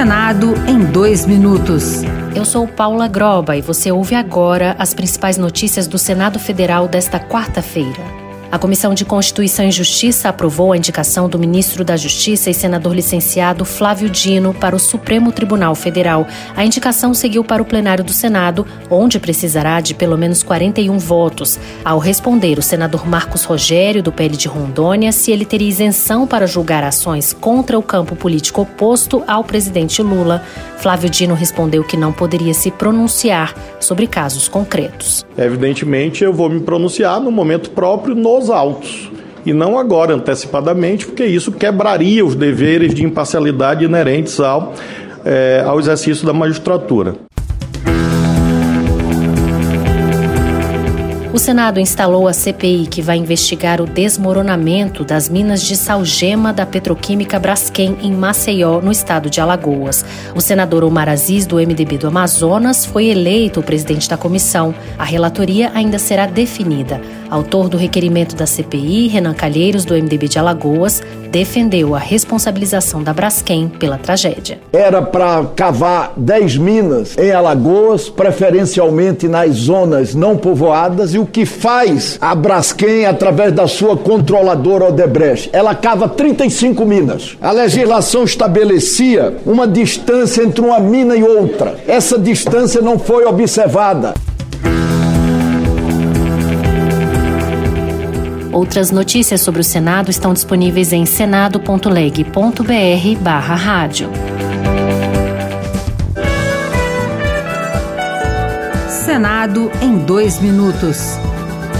Senado em dois minutos. Eu sou Paula Groba e você ouve agora as principais notícias do Senado Federal desta quarta-feira. A Comissão de Constituição e Justiça aprovou a indicação do ministro da Justiça e senador licenciado Flávio Dino para o Supremo Tribunal Federal. A indicação seguiu para o plenário do Senado, onde precisará de pelo menos 41 votos. Ao responder o senador Marcos Rogério, do PL de Rondônia, se ele teria isenção para julgar ações contra o campo político oposto ao presidente Lula, Flávio Dino respondeu que não poderia se pronunciar sobre casos concretos. Evidentemente, eu vou me pronunciar no momento próprio no aos autos e não agora antecipadamente, porque isso quebraria os deveres de imparcialidade inerentes ao, é, ao exercício da magistratura. O Senado instalou a CPI que vai investigar o desmoronamento das minas de salgema da petroquímica Braskem em Maceió, no estado de Alagoas. O senador Omar Aziz, do MDB do Amazonas, foi eleito presidente da comissão. A relatoria ainda será definida. Autor do requerimento da CPI, Renan Calheiros, do MDB de Alagoas, defendeu a responsabilização da Braskem pela tragédia. Era para cavar 10 minas em Alagoas, preferencialmente nas zonas não povoadas, e o que faz a Braskem através da sua controladora Odebrecht? Ela cava 35 minas. A legislação estabelecia uma distância entre uma mina e outra. Essa distância não foi observada. Outras notícias sobre o Senado estão disponíveis em senado.leg.br Senado em dois minutos.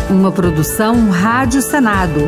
Uma produção Rádio Senado.